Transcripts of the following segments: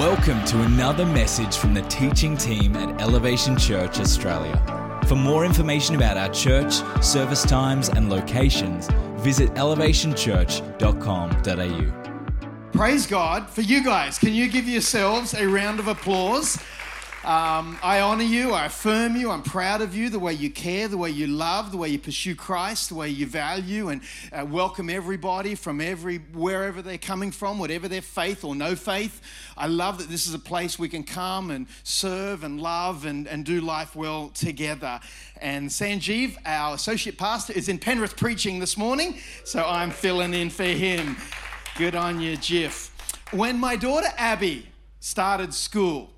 Welcome to another message from the teaching team at Elevation Church Australia. For more information about our church, service times, and locations, visit elevationchurch.com.au. Praise God for you guys. Can you give yourselves a round of applause? Um, I honor you, I affirm you, I'm proud of you, the way you care, the way you love, the way you pursue Christ, the way you value and uh, welcome everybody from every wherever they're coming from, whatever their faith or no faith. I love that this is a place we can come and serve and love and, and do life well together. And Sanjeev, our associate pastor, is in Penrith preaching this morning, so I'm filling in for him. Good on you, Jiff. When my daughter Abby started school,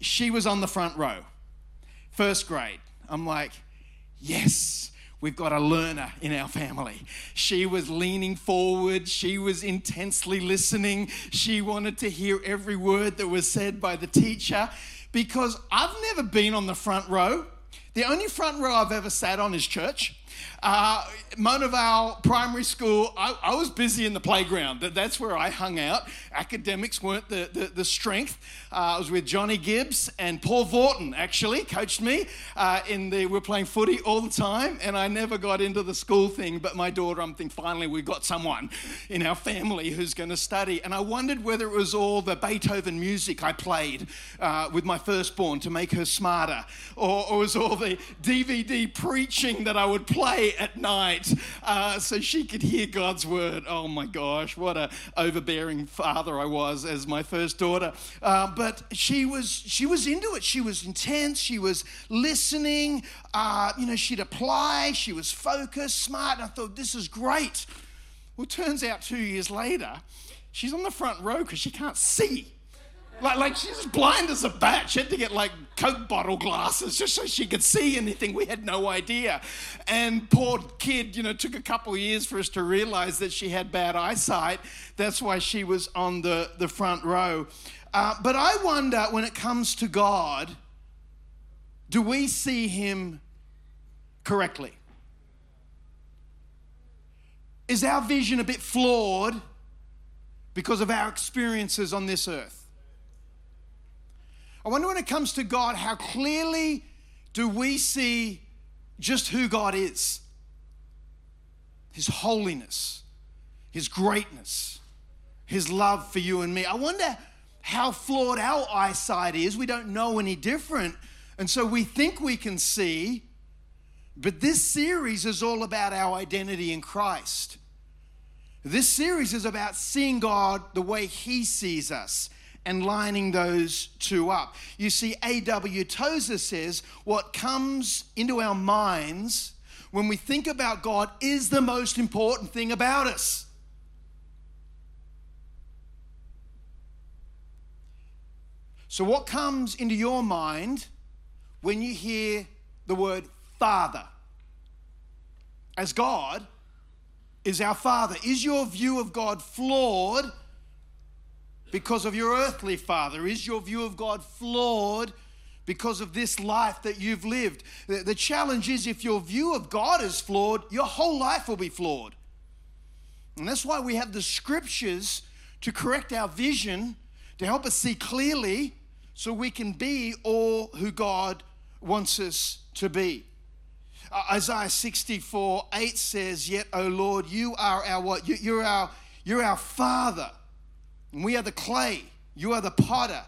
she was on the front row, first grade. I'm like, yes, we've got a learner in our family. She was leaning forward, she was intensely listening, she wanted to hear every word that was said by the teacher because I've never been on the front row. The only front row I've ever sat on is church. Uh, Mona Vale Primary School, I, I, was busy in the playground. That's where I hung out. Academics weren't the, the, the strength. Uh, I was with Johnny Gibbs and Paul Vorton, actually, coached me. Uh, in the, we're playing footy all the time, and I never got into the school thing. But my daughter, I'm thinking, finally, we've got someone in our family who's going to study. And I wondered whether it was all the Beethoven music I played uh, with my firstborn to make her smarter, or, or was all the DVD preaching that I would play at night uh, so she could hear God's word. Oh my gosh, what a overbearing father I was as my first daughter. Uh, but she was she was into it. She was intense. She was listening. Uh, you know, she'd apply. She was focused, smart. I thought this is great. Well, turns out two years later, she's on the front row because she can't see. Like, like she's blind as a bat. She had to get like Coke bottle glasses just so she could see anything. We had no idea. And poor kid, you know, took a couple years for us to realize that she had bad eyesight. That's why she was on the, the front row. Uh, but I wonder when it comes to God, do we see him correctly? Is our vision a bit flawed because of our experiences on this earth? I wonder when it comes to God, how clearly do we see just who God is? His holiness, His greatness, His love for you and me. I wonder how flawed our eyesight is. We don't know any different. And so we think we can see, but this series is all about our identity in Christ. This series is about seeing God the way He sees us and lining those two up. You see, A.W. Tozer says what comes into our minds when we think about God is the most important thing about us. So, what comes into your mind when you hear the word Father? As God is our Father, is your view of God flawed? Because of your earthly father? Is your view of God flawed because of this life that you've lived? The, challenge is if your view of God is flawed, your whole life will be flawed. And that's why we have the scriptures to correct our vision, to help us see clearly so we can be all who God wants us to be. Uh, Isaiah 64 8 says, Yet, O Lord, you are our what? You, you're our you're our Father. We are the clay, you are the potter.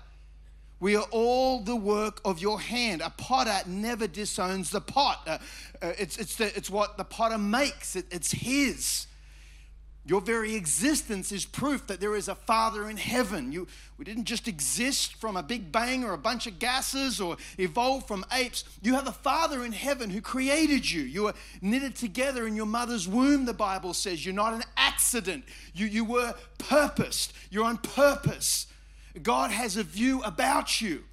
We are all the work of your hand. A potter never disowns the pot. Uh, uh, it's, it's, the, it's what the potter makes, it, it's his. Your very existence is proof that there is a Father in heaven. You, we didn't just exist from a big bang or a bunch of gases or evolve from apes. You have a Father in heaven who created you. You were knitted together in your mother's womb, the Bible says. You're not an accident. You, you were purposed. You're on purpose. God has a view about you.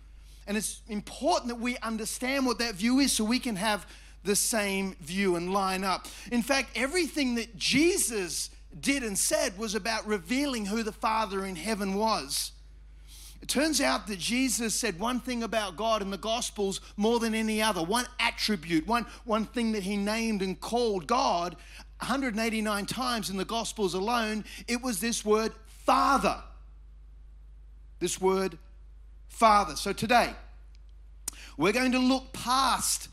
And it's important that we understand what that view is so we can have the same view and line up. In fact, everything that Jesus did and said was about revealing who the Father in heaven was. It turns out that Jesus said one thing about God in the Gospels more than any other, one attribute, one, one thing that he named and called God 189 times in the Gospels alone. It was this word, Father. This word, Father. So today, we're going to look past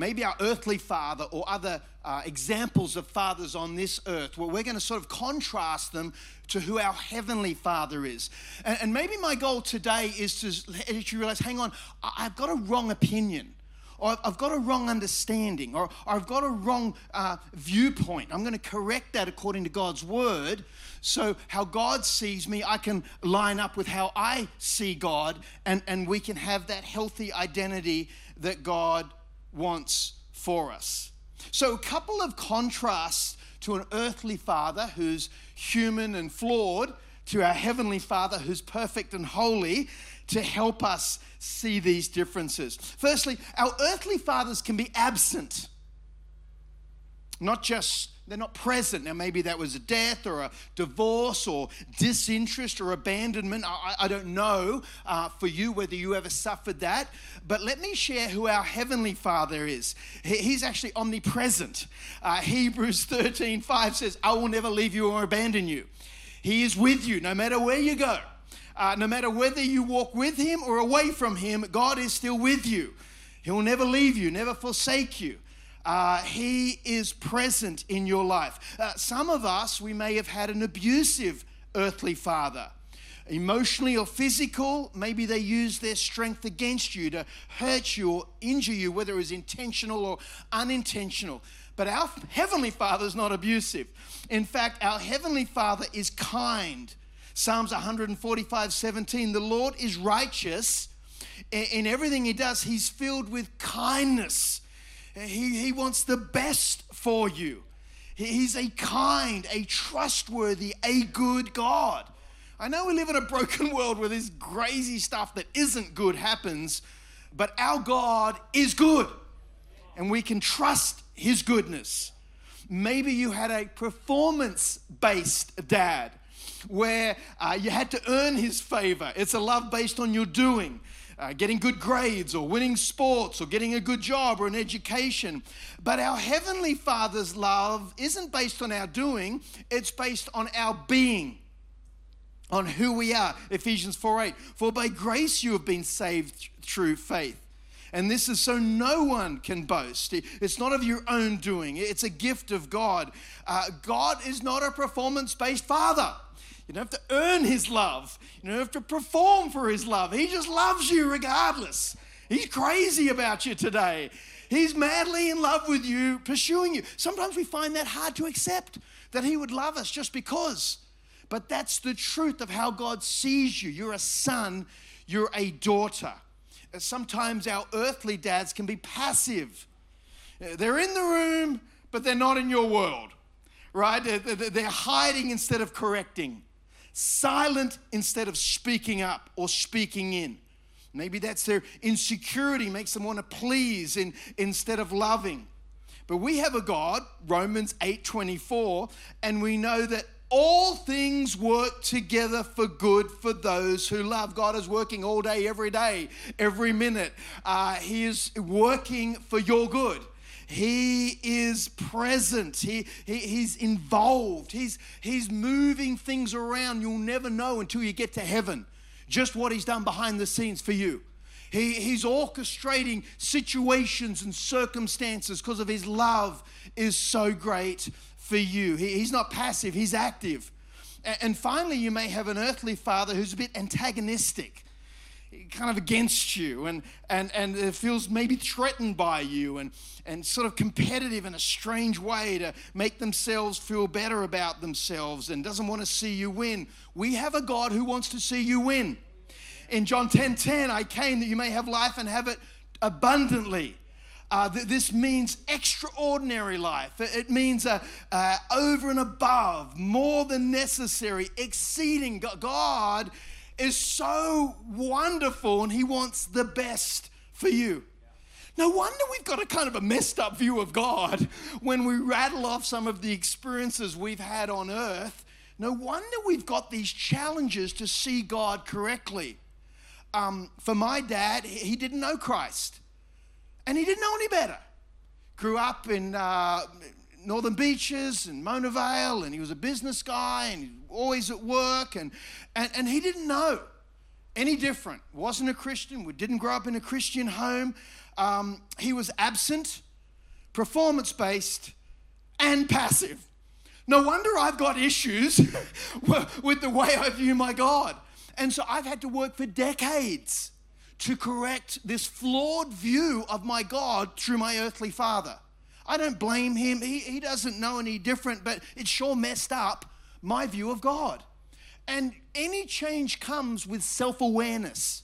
maybe our earthly father or other uh, examples of fathers on this earth, where we're going to sort of contrast them to who our heavenly father is. And, and maybe my goal today is to let you realize hang on, I've got a wrong opinion. Or I've got a wrong understanding, or, I've got a wrong uh, viewpoint. I'm going to correct that according to God's word. So, how God sees me, I can line up with how I see God, and, and we can have that healthy identity that God wants for us. So, a couple of contrasts to an earthly father who's human and flawed, to our heavenly father who's perfect and holy, to help us see these differences. Firstly, our earthly fathers can be absent, not just they're not present. Now, maybe that was a death or a divorce or disinterest or abandonment. I, I don't know uh, for you whether you ever suffered that. But let me share who our Heavenly Father is. He's actually omnipresent. Uh, Hebrews 13 5 says, I will never leave you or abandon you. He is with you no matter where you go. Uh, no matter whether you walk with Him or away from Him, God is still with you. He will never leave you, never forsake you. Uh, he is present in your life. Uh, some of us, we may have had an abusive earthly father. Emotionally or physical, maybe they used their strength against you to hurt you or injure you, whether it was intentional or unintentional. But our Heavenly Father is not abusive. In fact, our Heavenly Father is kind. Psalms 145 17, the Lord is righteous. In everything He does, He's filled with kindness he, he wants the best for you. He's a kind, a trustworthy, a good God. I know we live in a broken world where this crazy stuff that isn't good happens, but our God is good and we can trust His goodness. Maybe you had a performance based dad where uh, you had to earn His favor. It's a love based on your doing uh, getting good grades or winning sports or getting a good job or an education. But our Heavenly Father's love isn't based on our doing, it's based on our being. On who we are. Ephesians 4 8. For by grace you have been saved through faith. And this is so no one can boast. It's not of your own doing, it's a gift of God. Uh, God is not a performance based father. You don't have to earn his love. You don't have to perform for his love. He just loves you regardless. He's crazy about you today. He's madly in love with you, pursuing you. Sometimes we find that hard to accept that he would love us just because. But that's the truth of how God sees you. You're a son, you're a daughter. Sometimes our earthly dads can be passive. They're in the room, but they're not in your world, right? They're hiding instead of correcting silent instead of speaking up or speaking in. Maybe that's their insecurity makes them want to please in, instead of loving. But we have a God, Romans 8:24, and we know that all things work together for good for those who love. God is working all day, every day, every minute. Uh, he is working for your good. He is present. He, he, he's involved. He's, he's moving things around. You'll never know until you get to heaven just what He's done behind the scenes for you. He, he's orchestrating situations and circumstances because of His love is so great for you. He, he's not passive, He's active. And, finally, you may have an earthly father who's a bit antagonistic kind of against you and, and, and it feels maybe threatened by you and, and sort of competitive in a strange way to make themselves feel better about themselves and doesn't want to see you win. We have a God who wants to see you win. In John 10 10, I came that you may have life and have it abundantly. Uh, th- this means extraordinary life. It, it means uh, uh, over and above, more than necessary, exceeding. God is so wonderful and He wants the best for you. No wonder we've got a kind of a messed up view of God when we rattle off some of the experiences we've had on earth. No wonder we've got these challenges to see God correctly. Um, for my dad, he didn't know Christ, and he didn't know any better. Grew up in uh, Northern Beaches and Mona Vale, and he was a business guy and always at work, and, and, and he didn't know any different. Wasn't a Christian. Didn't grow up in a Christian home. Um, he was absent, performance based, and passive. No wonder I've got issues with the way I view my God. And so I've had to work for decades to correct this flawed view of my God through my earthly father. I don't blame him. He, he doesn't know any different, but it sure messed up my view of God. And any change comes with self awareness.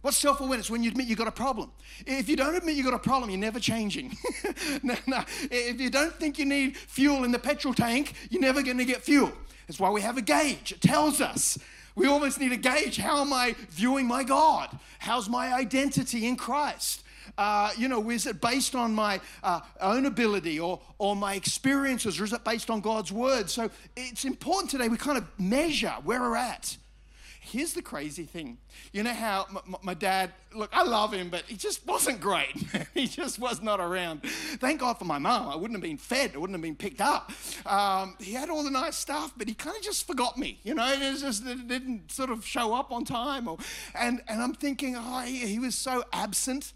What's self awareness? When you admit you've got a problem. If you don't admit you've got a problem, you're never changing. no, no. If you don't think you need fuel in the petrol tank, you're never going to get fuel. That's why we have a gauge. It tells us we almost need a gauge. How am I viewing my God? How's my identity in Christ? Uh, you know, is it based on my uh, own ability or, or my experiences, or is it based on God's word? So it's important today we kind of measure where we're at. Here's the crazy thing. You know how my, my dad, look, I love him, but he just wasn't great. he just was not around. Thank God for my mom. I wouldn't have been fed, I wouldn't have been picked up. Um, he had all the nice stuff, but he kind of just forgot me. You know, it, just, it didn't sort of show up on time. Or, and, and I'm thinking, oh, he, he was so absent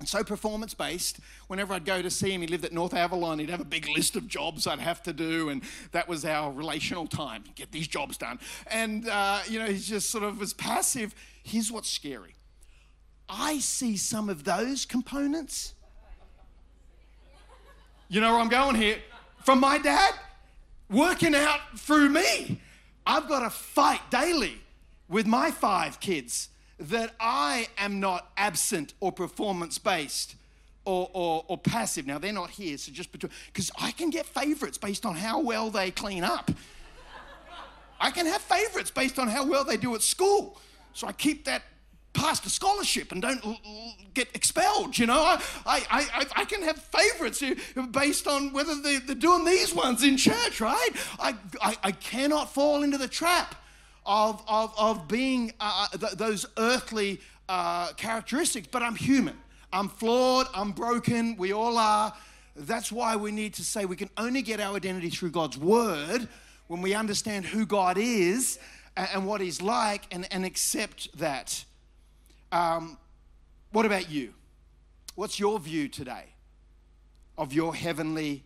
and so performance based, whenever I'd go to see him, he lived at North Avalon, he'd have a big list of jobs I'd have to do, and that was our relational time, get these jobs done. And, uh, you know, he just sort of was passive. Here's what's scary I see some of those components. You know where I'm going here? From my dad, working out through me. I've got to fight daily with my five kids that I am not absent or performance based or, or, or, passive. Now, they're not here, so just between, because I can get favorites based on how well they clean up. I can have favorites based on how well they do at school. So I keep that past a scholarship and don't l- l- get expelled. You know, I, I, I, I can have favorites based on whether they're, they're doing these ones in church, right? I, I, I cannot fall into the trap of, of, of being uh, uh, th- those earthly uh, characteristics, but I'm human. I'm flawed, I'm broken, we all are. That's why we need to say we can only get our identity through God's word when we understand who God is and, and what He's like and, and accept that. Um, what about you? What's your view today of your heavenly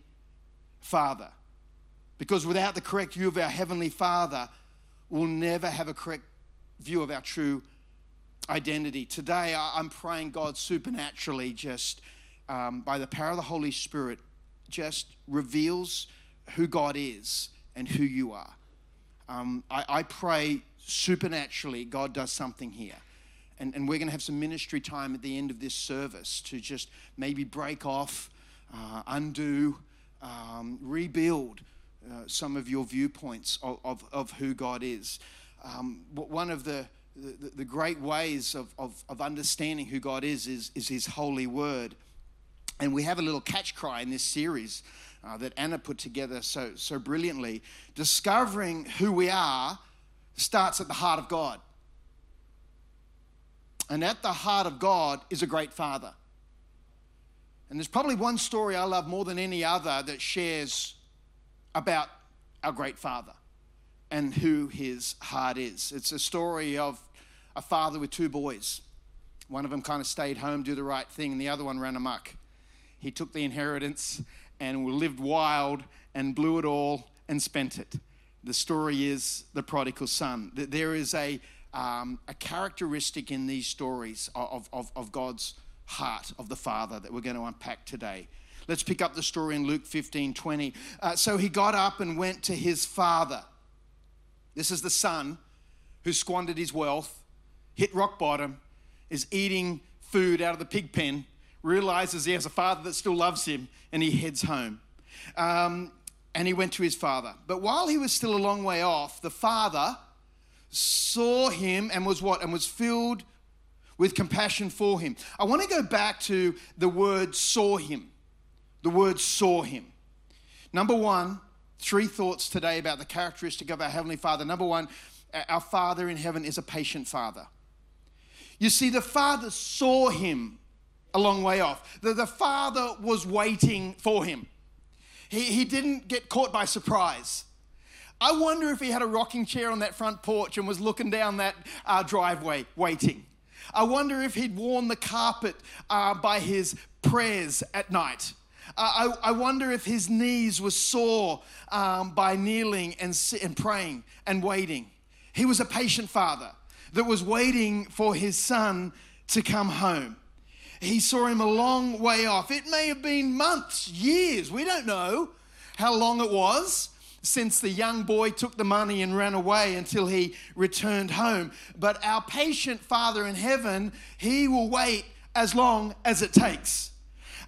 Father? Because without the correct view of our heavenly Father, will never have a correct view of our true identity. Today, I'm praying God supernaturally, just um, by the power of the Holy Spirit, just reveals who God is and who you are. Um, I, I, pray supernaturally God does something here. And, and we're going to have some ministry time at the end of this service to just maybe break off, uh, undo, um, rebuild uh, some of your viewpoints of, of, of who God is. Um, one of the, the, the great ways of, of, of, understanding who God is, is is His holy word. And we have a little catch cry in this series uh, that Anna put together so, so brilliantly. Discovering who we are starts at the heart of God. And at the heart of God is a great father. And there's probably one story I love more than any other that shares about our great father and who his heart is. It's a story of a father with two boys. One of them kind of stayed home, do the right thing, and the other one ran amok. He took the inheritance and lived wild and blew it all and spent it. The story is the prodigal son. There is a, um, a characteristic in these stories of, of, of God's heart, of the Father, that we're going to unpack today. Let's pick up the story in Luke 15 20. Uh, so he got up and went to his father. This is the son who squandered his wealth, hit rock bottom, is eating food out of the pig pen, realizes he has a father that still loves him, and he heads home. Um, and he went to his father. But while he was still a long way off, the father saw him and was what? And was filled with compassion for him. I want to go back to the word saw him the word saw him. Number one, three thoughts today about the characteristic of our Heavenly Father. Number one, our Father in heaven is a patient Father. You see, the Father saw him a long way off. The, the Father was waiting for him. He, he didn't get caught by surprise. I wonder if he had a rocking chair on that front porch and was looking down that uh, driveway waiting. I wonder if he'd worn the carpet uh, by his prayers at night. I, I, wonder if his knees were sore um, by kneeling and, and praying and waiting. He was a patient father that was waiting for his son to come home. He saw him a long way off. It may have been months, years, we don't know how long it was since the young boy took the money and ran away until he returned home. But our patient Father in heaven, he will wait as long as it takes.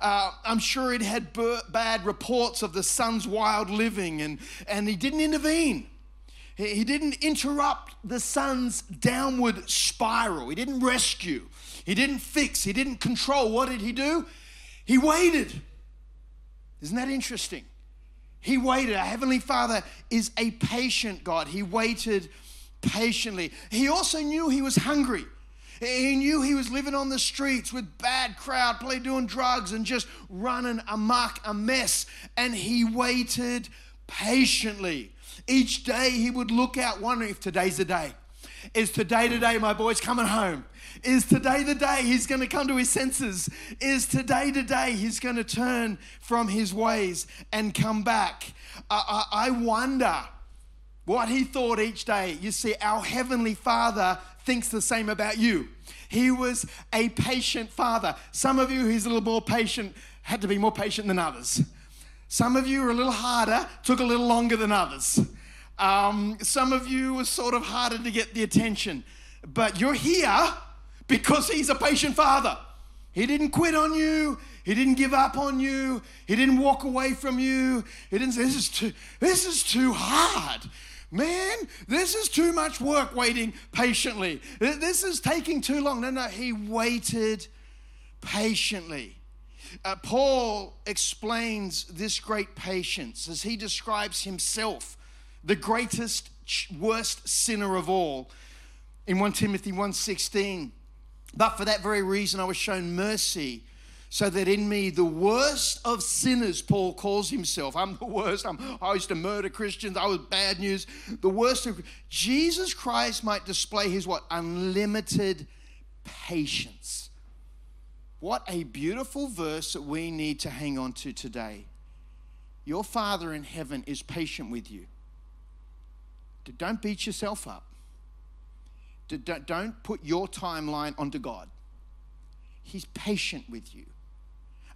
Uh, I'm sure it had bad reports of the son's wild living, and, and he didn't intervene. He, he didn't interrupt the son's downward spiral. He didn't rescue. He didn't fix. He didn't control. What did he do? He waited. Isn't that interesting? He waited. Our Heavenly Father is a patient God. He waited patiently. He also knew he was hungry. He knew he was living on the streets with bad crowd, play doing drugs and just running amok, a mess. And he waited patiently. Each day he would look out, wondering if today's the day. Is today the day my boy's coming home? Is today the day he's going to come to his senses? Is today the day he's going to turn from his ways and come back? I, I, I wonder what he thought each day. You see, our Heavenly Father thinks the same about you. He was a patient father. Some of you, he's a little more patient, had to be more patient than others. Some of you are a little harder, took a little longer than others. Um, some of you were sort of harder to get the attention. But you're here because he's a patient father. He didn't quit on you. He didn't give up on you. He didn't walk away from you. He didn't say, This is too, this is too hard. Man, this is too much work waiting patiently. This is taking too long. No, no, he waited patiently. Uh, Paul explains this great patience as he describes himself, the greatest, worst sinner of all, in 1 Timothy 1:16. But for that very reason, I was shown mercy, so that in me, the worst of sinners, Paul calls himself. I'm the worst. I'm, I used to murder Christians. I was bad news. The worst of Jesus Christ might display his what? Unlimited patience. What a beautiful verse that we need to hang on to today. Your Father in heaven is patient with you. Don't beat yourself up. Don't put your timeline onto God. He's patient with you,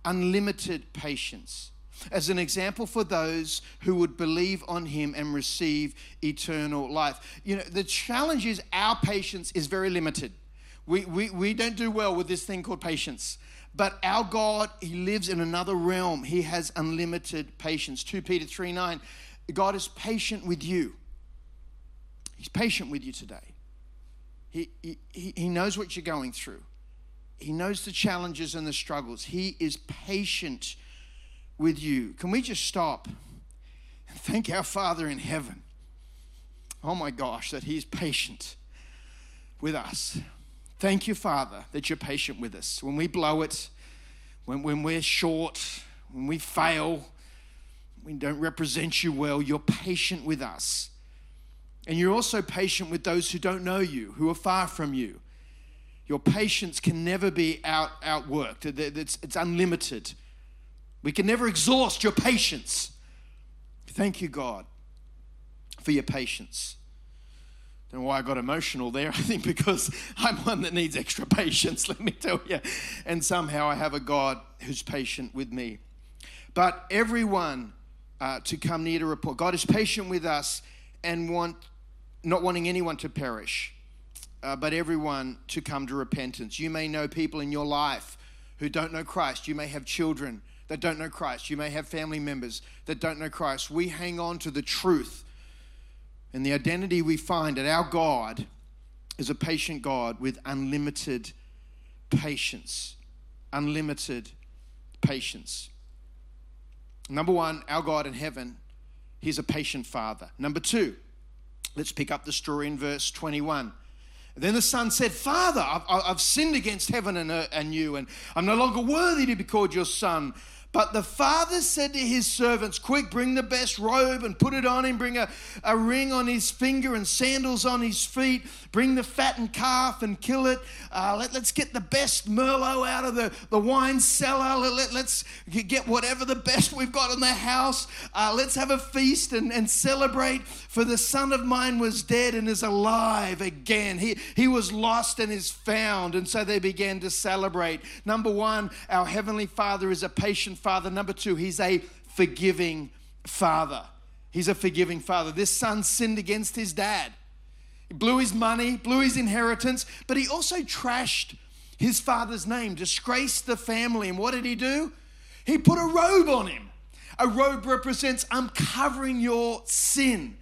unlimited patience. As an example for those who would believe on Him and receive eternal life. You know, the challenge is our patience is very limited. We, we, we don't do well with this thing called patience. But our God, He lives in another realm. He has unlimited patience. 2 Peter 3 9, God is patient with you. He's patient with you today. He, he, he knows what you're going through. He knows the challenges and the struggles. He is patient with you. Can we just stop and thank our Father in heaven? Oh my gosh, that He's patient with us. Thank you, Father, that you're patient with us. When we blow it, when, when we're short, when we fail, we don't represent you well, you're patient with us. And you're also patient with those who don't know you, who are far from you. Your patience can never be out, outworked, it's, it's unlimited. We can never exhaust your patience. Thank you, God, for your patience. Don't know why I got emotional there. I think because I'm one that needs extra patience, let me tell you. And somehow I have a God who's patient with me. But everyone uh, to come near to report. God is patient with us and want not wanting anyone to perish, uh, but everyone to come to repentance. You may know people in your life who don't know Christ. You may have children that don't know Christ. You may have family members that don't know Christ. We hang on to the truth and the identity we find that our God is a patient God with unlimited patience. Unlimited patience. Number one, our God in heaven, He's a patient Father. Number two, Let's pick up the story in verse 21. Then the son said, Father, I've, I've sinned against heaven and, uh, and you, and I'm no longer worthy to be called your son. But the father said to his servants, Quick, bring the best robe and put it on him. Bring a, a ring on his finger and sandals on his feet. Bring the fattened calf and kill it. Uh, let, us get the best Merlot out of the, the wine cellar. Let, let, us get whatever the best we've got in the house. Uh, let's have a feast and, and celebrate. For the son of mine was dead and is alive again. He, he was lost and is found. And so they began to celebrate. Number one, our Heavenly Father is a patient father. Number two, he's a forgiving father. He's a forgiving father. This son sinned against his dad. He blew his money, blew his inheritance, but he also trashed his father's name, disgraced the family. And what did he do? He put a robe on him. A robe represents, I'm covering your sin.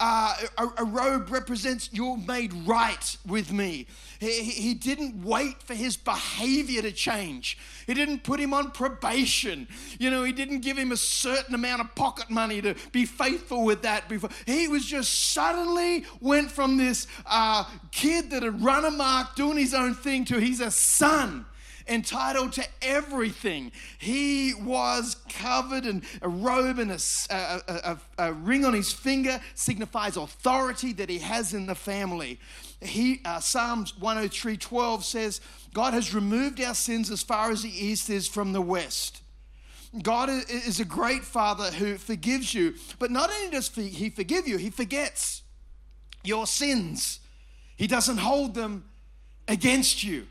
Uh, a, a, robe represents you're made right with me. He, he didn't wait for his behavior to change. He didn't put him on probation. You know, he didn't give him a certain amount of pocket money to be faithful with that before. He was just suddenly went from this uh, kid that had run amok doing his own thing to he's a son entitled to everything. He was covered in a robe and a, a, a, a ring on his finger signifies authority that he has in the family. He, uh, Psalms 103 12 says, God has removed our sins as far as the east is from the west. God is a great father who forgives you, but not only does he forgive you, he forgets your sins. He doesn't hold them against you.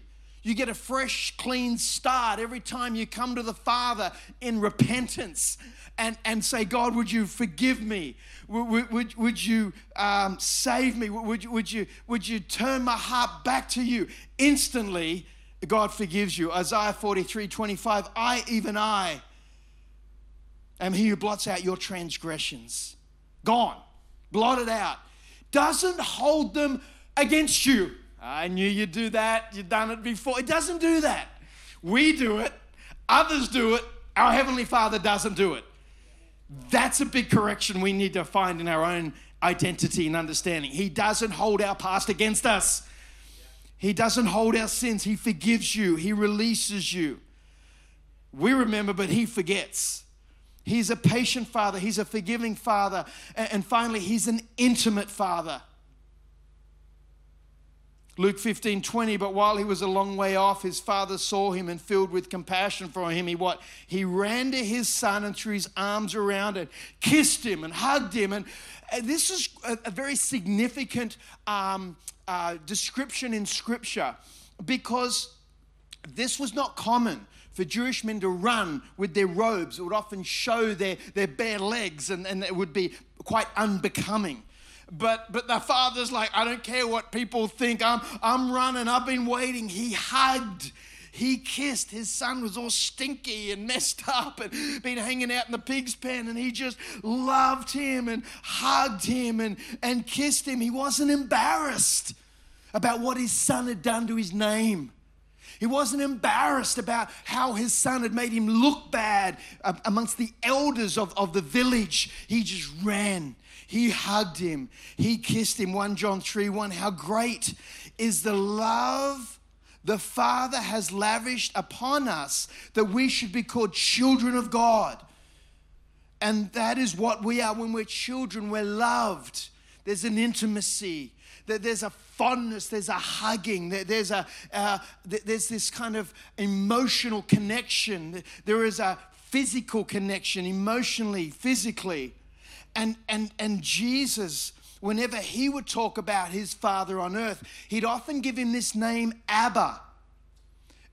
You get a fresh, clean start every time you come to the Father in repentance and, and say, God, would you forgive me? Would, would, would you um, save me? Would, would, you, would you turn my heart back to you? Instantly, God forgives you. Isaiah 43 25, I, even I, am he who blots out your transgressions. Gone, blotted out. Doesn't hold them against you. I knew you'd do that. You've done it before. It doesn't do that. We do it, others do it. Our Heavenly Father doesn't do it. That's a big correction we need to find in our own identity and understanding. He doesn't hold our past against us, He doesn't hold our sins. He forgives you, He releases you. We remember, but He forgets. He's a patient father, He's a forgiving father, and finally, He's an intimate father. Luke 15, 20, but while he was a long way off, his father saw him and filled with compassion for him. He what? He ran to his son and threw his arms around it, kissed him and hugged him. And this is a, a very significant um, uh, description in scripture because this was not common for Jewish men to run with their robes. It would often show their, their bare legs and, and it would be quite unbecoming. But but the father's like, I don't care what people think. I'm I'm running. I've been waiting. He hugged. He kissed. His son was all stinky and messed up and been hanging out in the pig's pen. And he just loved him and hugged him and, and kissed him. He wasn't embarrassed about what his son had done to his name. He wasn't embarrassed about how his son had made him look bad uh, amongst the elders of, of the village. He just ran he hugged him. He kissed him. 1 John 3 1. How great is the love the Father has lavished upon us that we should be called children of God. And that is what we are when we're children. We're loved. There's an intimacy. There's a fondness. There's a hugging. There's a uh, there's this kind of emotional connection. There is a physical connection, emotionally, physically. And, and, and Jesus, whenever he would talk about his father on earth, he'd often give him this name, Abba.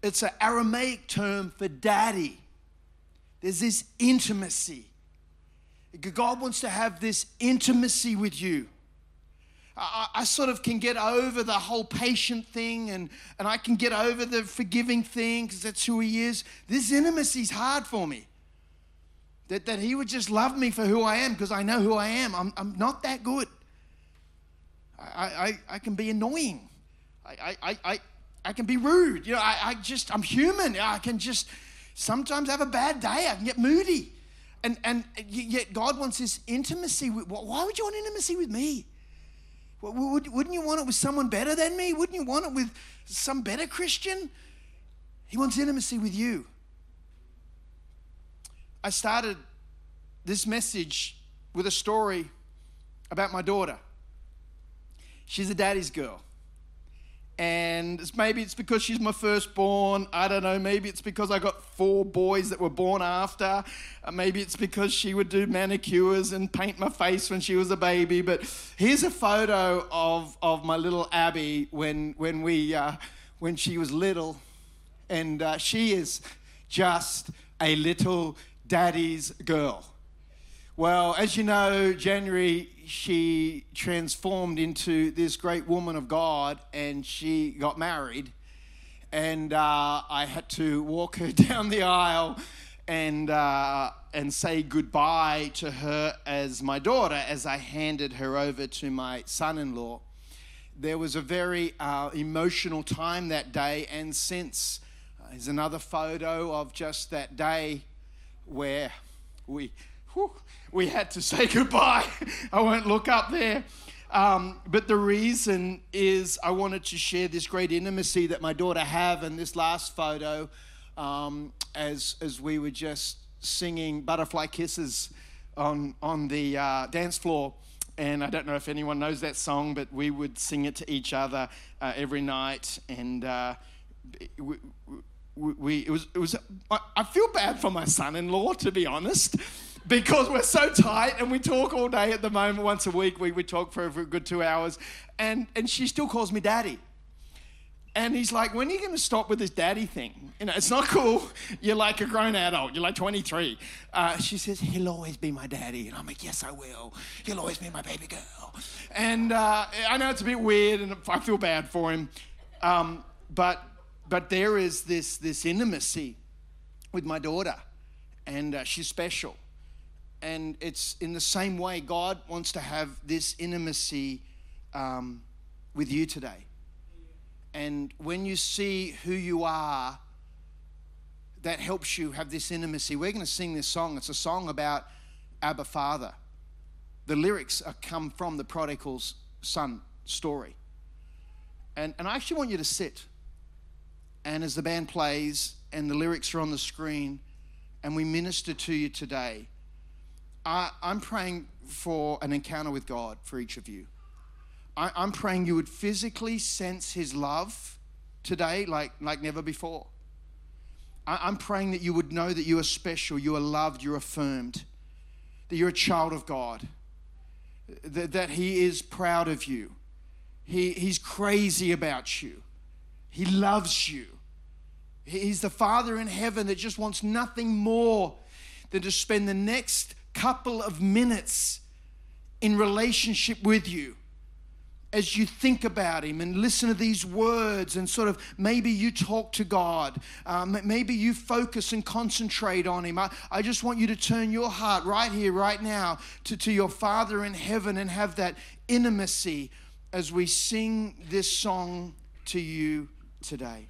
It's an Aramaic term for daddy. There's this intimacy. God wants to have this intimacy with you. I, I, sort of can get over the whole patient thing and, and I can get over the forgiving thing because that's who he is. This intimacy is hard for me. That, that he would just love me for who I am because I know who I am. I'm, I'm not that good. I, I, I can be annoying. I, I, I, I can be rude. You know, I, I just, I'm human. I can just sometimes have a bad day. I can get moody. And, and yet God wants this intimacy. With, why would you want intimacy with me? Wouldn't you want it with someone better than me? Wouldn't you want it with some better Christian? He wants intimacy with you. I started this message with a story about my daughter. She's a daddy's girl. And it's, maybe it's because she's my firstborn. I don't know. Maybe it's because I got four boys that were born after. Uh, maybe it's because she would do manicures and paint my face when she was a baby. But here's a photo of, of my little Abby when, when, we, uh, when she was little. And uh, she is just a little daddy's girl. Well, as you know, January, she transformed into this great woman of God and she got married. And uh, I had to walk her down the aisle and, uh, and say goodbye to her as my daughter as I handed her over to my son in law. There was a very uh, emotional time that day, and since uh, there's another photo of just that day where we whew, we had to say goodbye. I won't look up there. Um, but the reason is I wanted to share this great intimacy that my daughter have in this last photo um, as, as we were just singing Butterfly Kisses on, on the uh, dance floor. And I don't know if anyone knows that song, but we would sing it to each other uh, every night. And uh, we, we, it was, it was, I, feel bad for my son in law, to be honest because we're so tight and we talk all day at the moment. Once a week, we, we talk for, for a good two hours. And, and she still calls me daddy. And he's like, when are you going to stop with this daddy thing? You know, it's not cool. You're like a grown adult. You're like 23. Uh, she says, he'll always be my daddy. And I'm like, yes, I will. He'll always be my baby girl. And uh, I know it's a bit weird and I feel bad for him. Um, but, but there is this, this intimacy with my daughter. And uh, she's special. And it's in the same way God wants to have this intimacy um, with you today. And when you see who you are, that helps you have this intimacy. We're going to sing this song. It's a song about Abba Father. The lyrics are come from the prodigal's son story. And, and I actually want you to sit. And as the band plays and the lyrics are on the screen, and we minister to you today, I, am praying for an encounter with God for each of you. I, I'm praying you would physically sense His love today like, like never before. I, I'm praying that you would know that you are special, you are loved, you're affirmed, that you're a child of God, that, that He is proud of you, he, He's crazy about you, He loves you. He's the Father in heaven that just wants nothing more than to spend the next couple of minutes in relationship with you as you think about him and listen to these words and sort of maybe you talk to God, um, maybe you focus and concentrate on him. I, I just want you to turn your heart right here, right now, to, to your Father in heaven and have that intimacy as we sing this song to you today.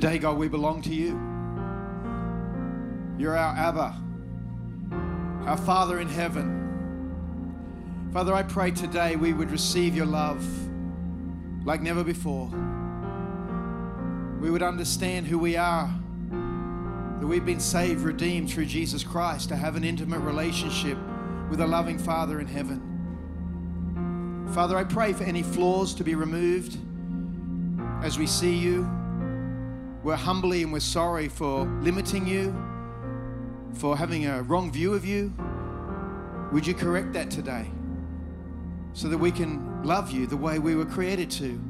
Today, God, we belong to you. You're our Abba, our Father in heaven. Father, I pray today we would receive your love like never before. We would understand who we are, that we've been saved, redeemed through Jesus Christ, to have an intimate relationship with a loving Father in heaven. Father, I pray for any flaws to be removed as we see you. We're humbly and we're sorry for limiting you, for having a wrong view of you. Would you correct that today so that we can love you the way we were created to?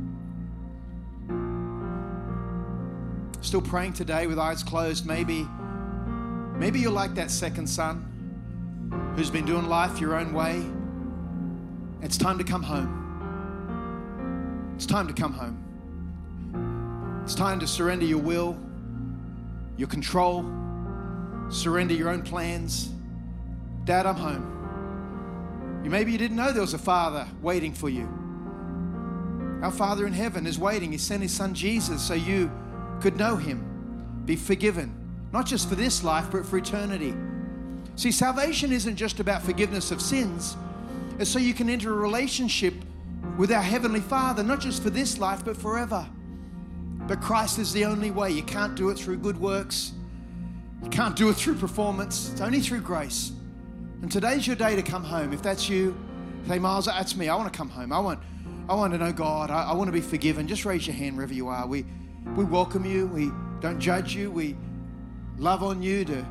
Still praying today with eyes closed. Maybe, maybe you're like that second son who's been doing life your own way. It's time to come home. It's time to come home. It's time to surrender your will, your control, surrender your own plans. Dad, I'm home. You maybe you didn't know there was a father waiting for you. Our Father in heaven is waiting. He sent his son Jesus so you could know him, be forgiven, not just for this life, but for eternity. See, salvation isn't just about forgiveness of sins, it's so you can enter a relationship with our Heavenly Father, not just for this life, but forever. But Christ is the only way. You can't do it through good works. You can't do it through performance. It's only through grace. And today's your day to come home. If that's you, say, Miles, that's me. I want to come home. I want, I want to know God. I, I want to be forgiven. Just raise your hand wherever you are. We, we welcome you. We don't judge you. We love on you to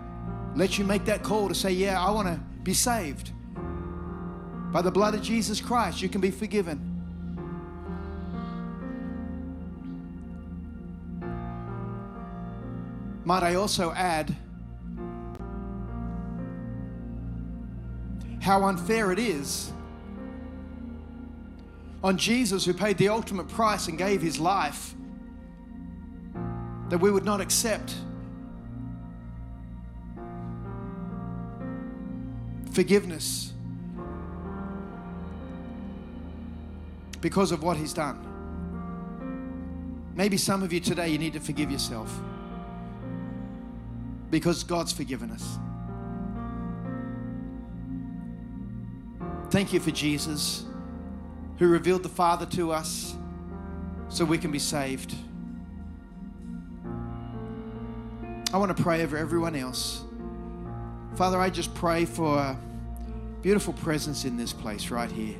let you make that call to say, Yeah, I want to be saved. By the blood of Jesus Christ, you can be forgiven. Might I also add how unfair it is on Jesus, who paid the ultimate price and gave his life, that we would not accept forgiveness because of what he's done. Maybe some of you today, you need to forgive yourself because God's forgiven us. Thank you for Jesus who revealed the Father to us so we can be saved. I want to pray over everyone else. Father, I just pray for a beautiful presence in this place right here.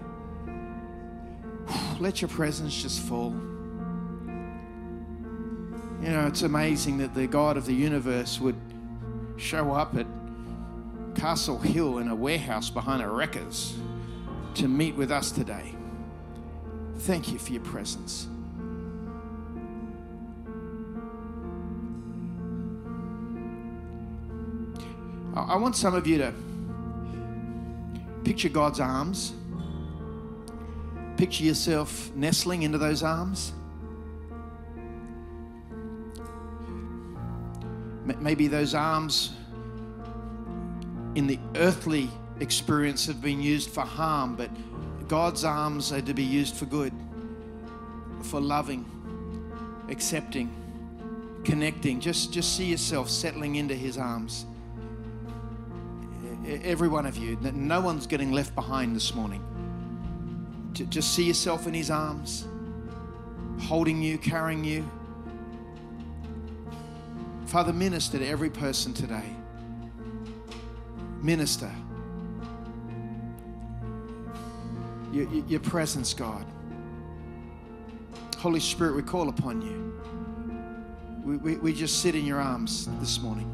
Let your presence just fall. You know, it's amazing that the God of the universe would show up at Castle Hill in a warehouse behind a wreckers to meet with us today. Thank you for your presence. I want some of you to picture God's arms. Picture yourself nestling into those arms. Maybe those arms in the earthly experience have been used for harm, but God's arms are to be used for good, for loving, accepting, connecting. Just, just see yourself settling into His arms. Every one of you, no one's getting left behind this morning. Just see yourself in His arms, holding you, carrying you. Father, minister to every person today. Minister. Your, your presence, God. Holy Spirit, we call upon you. We, we, we just sit in your arms this morning.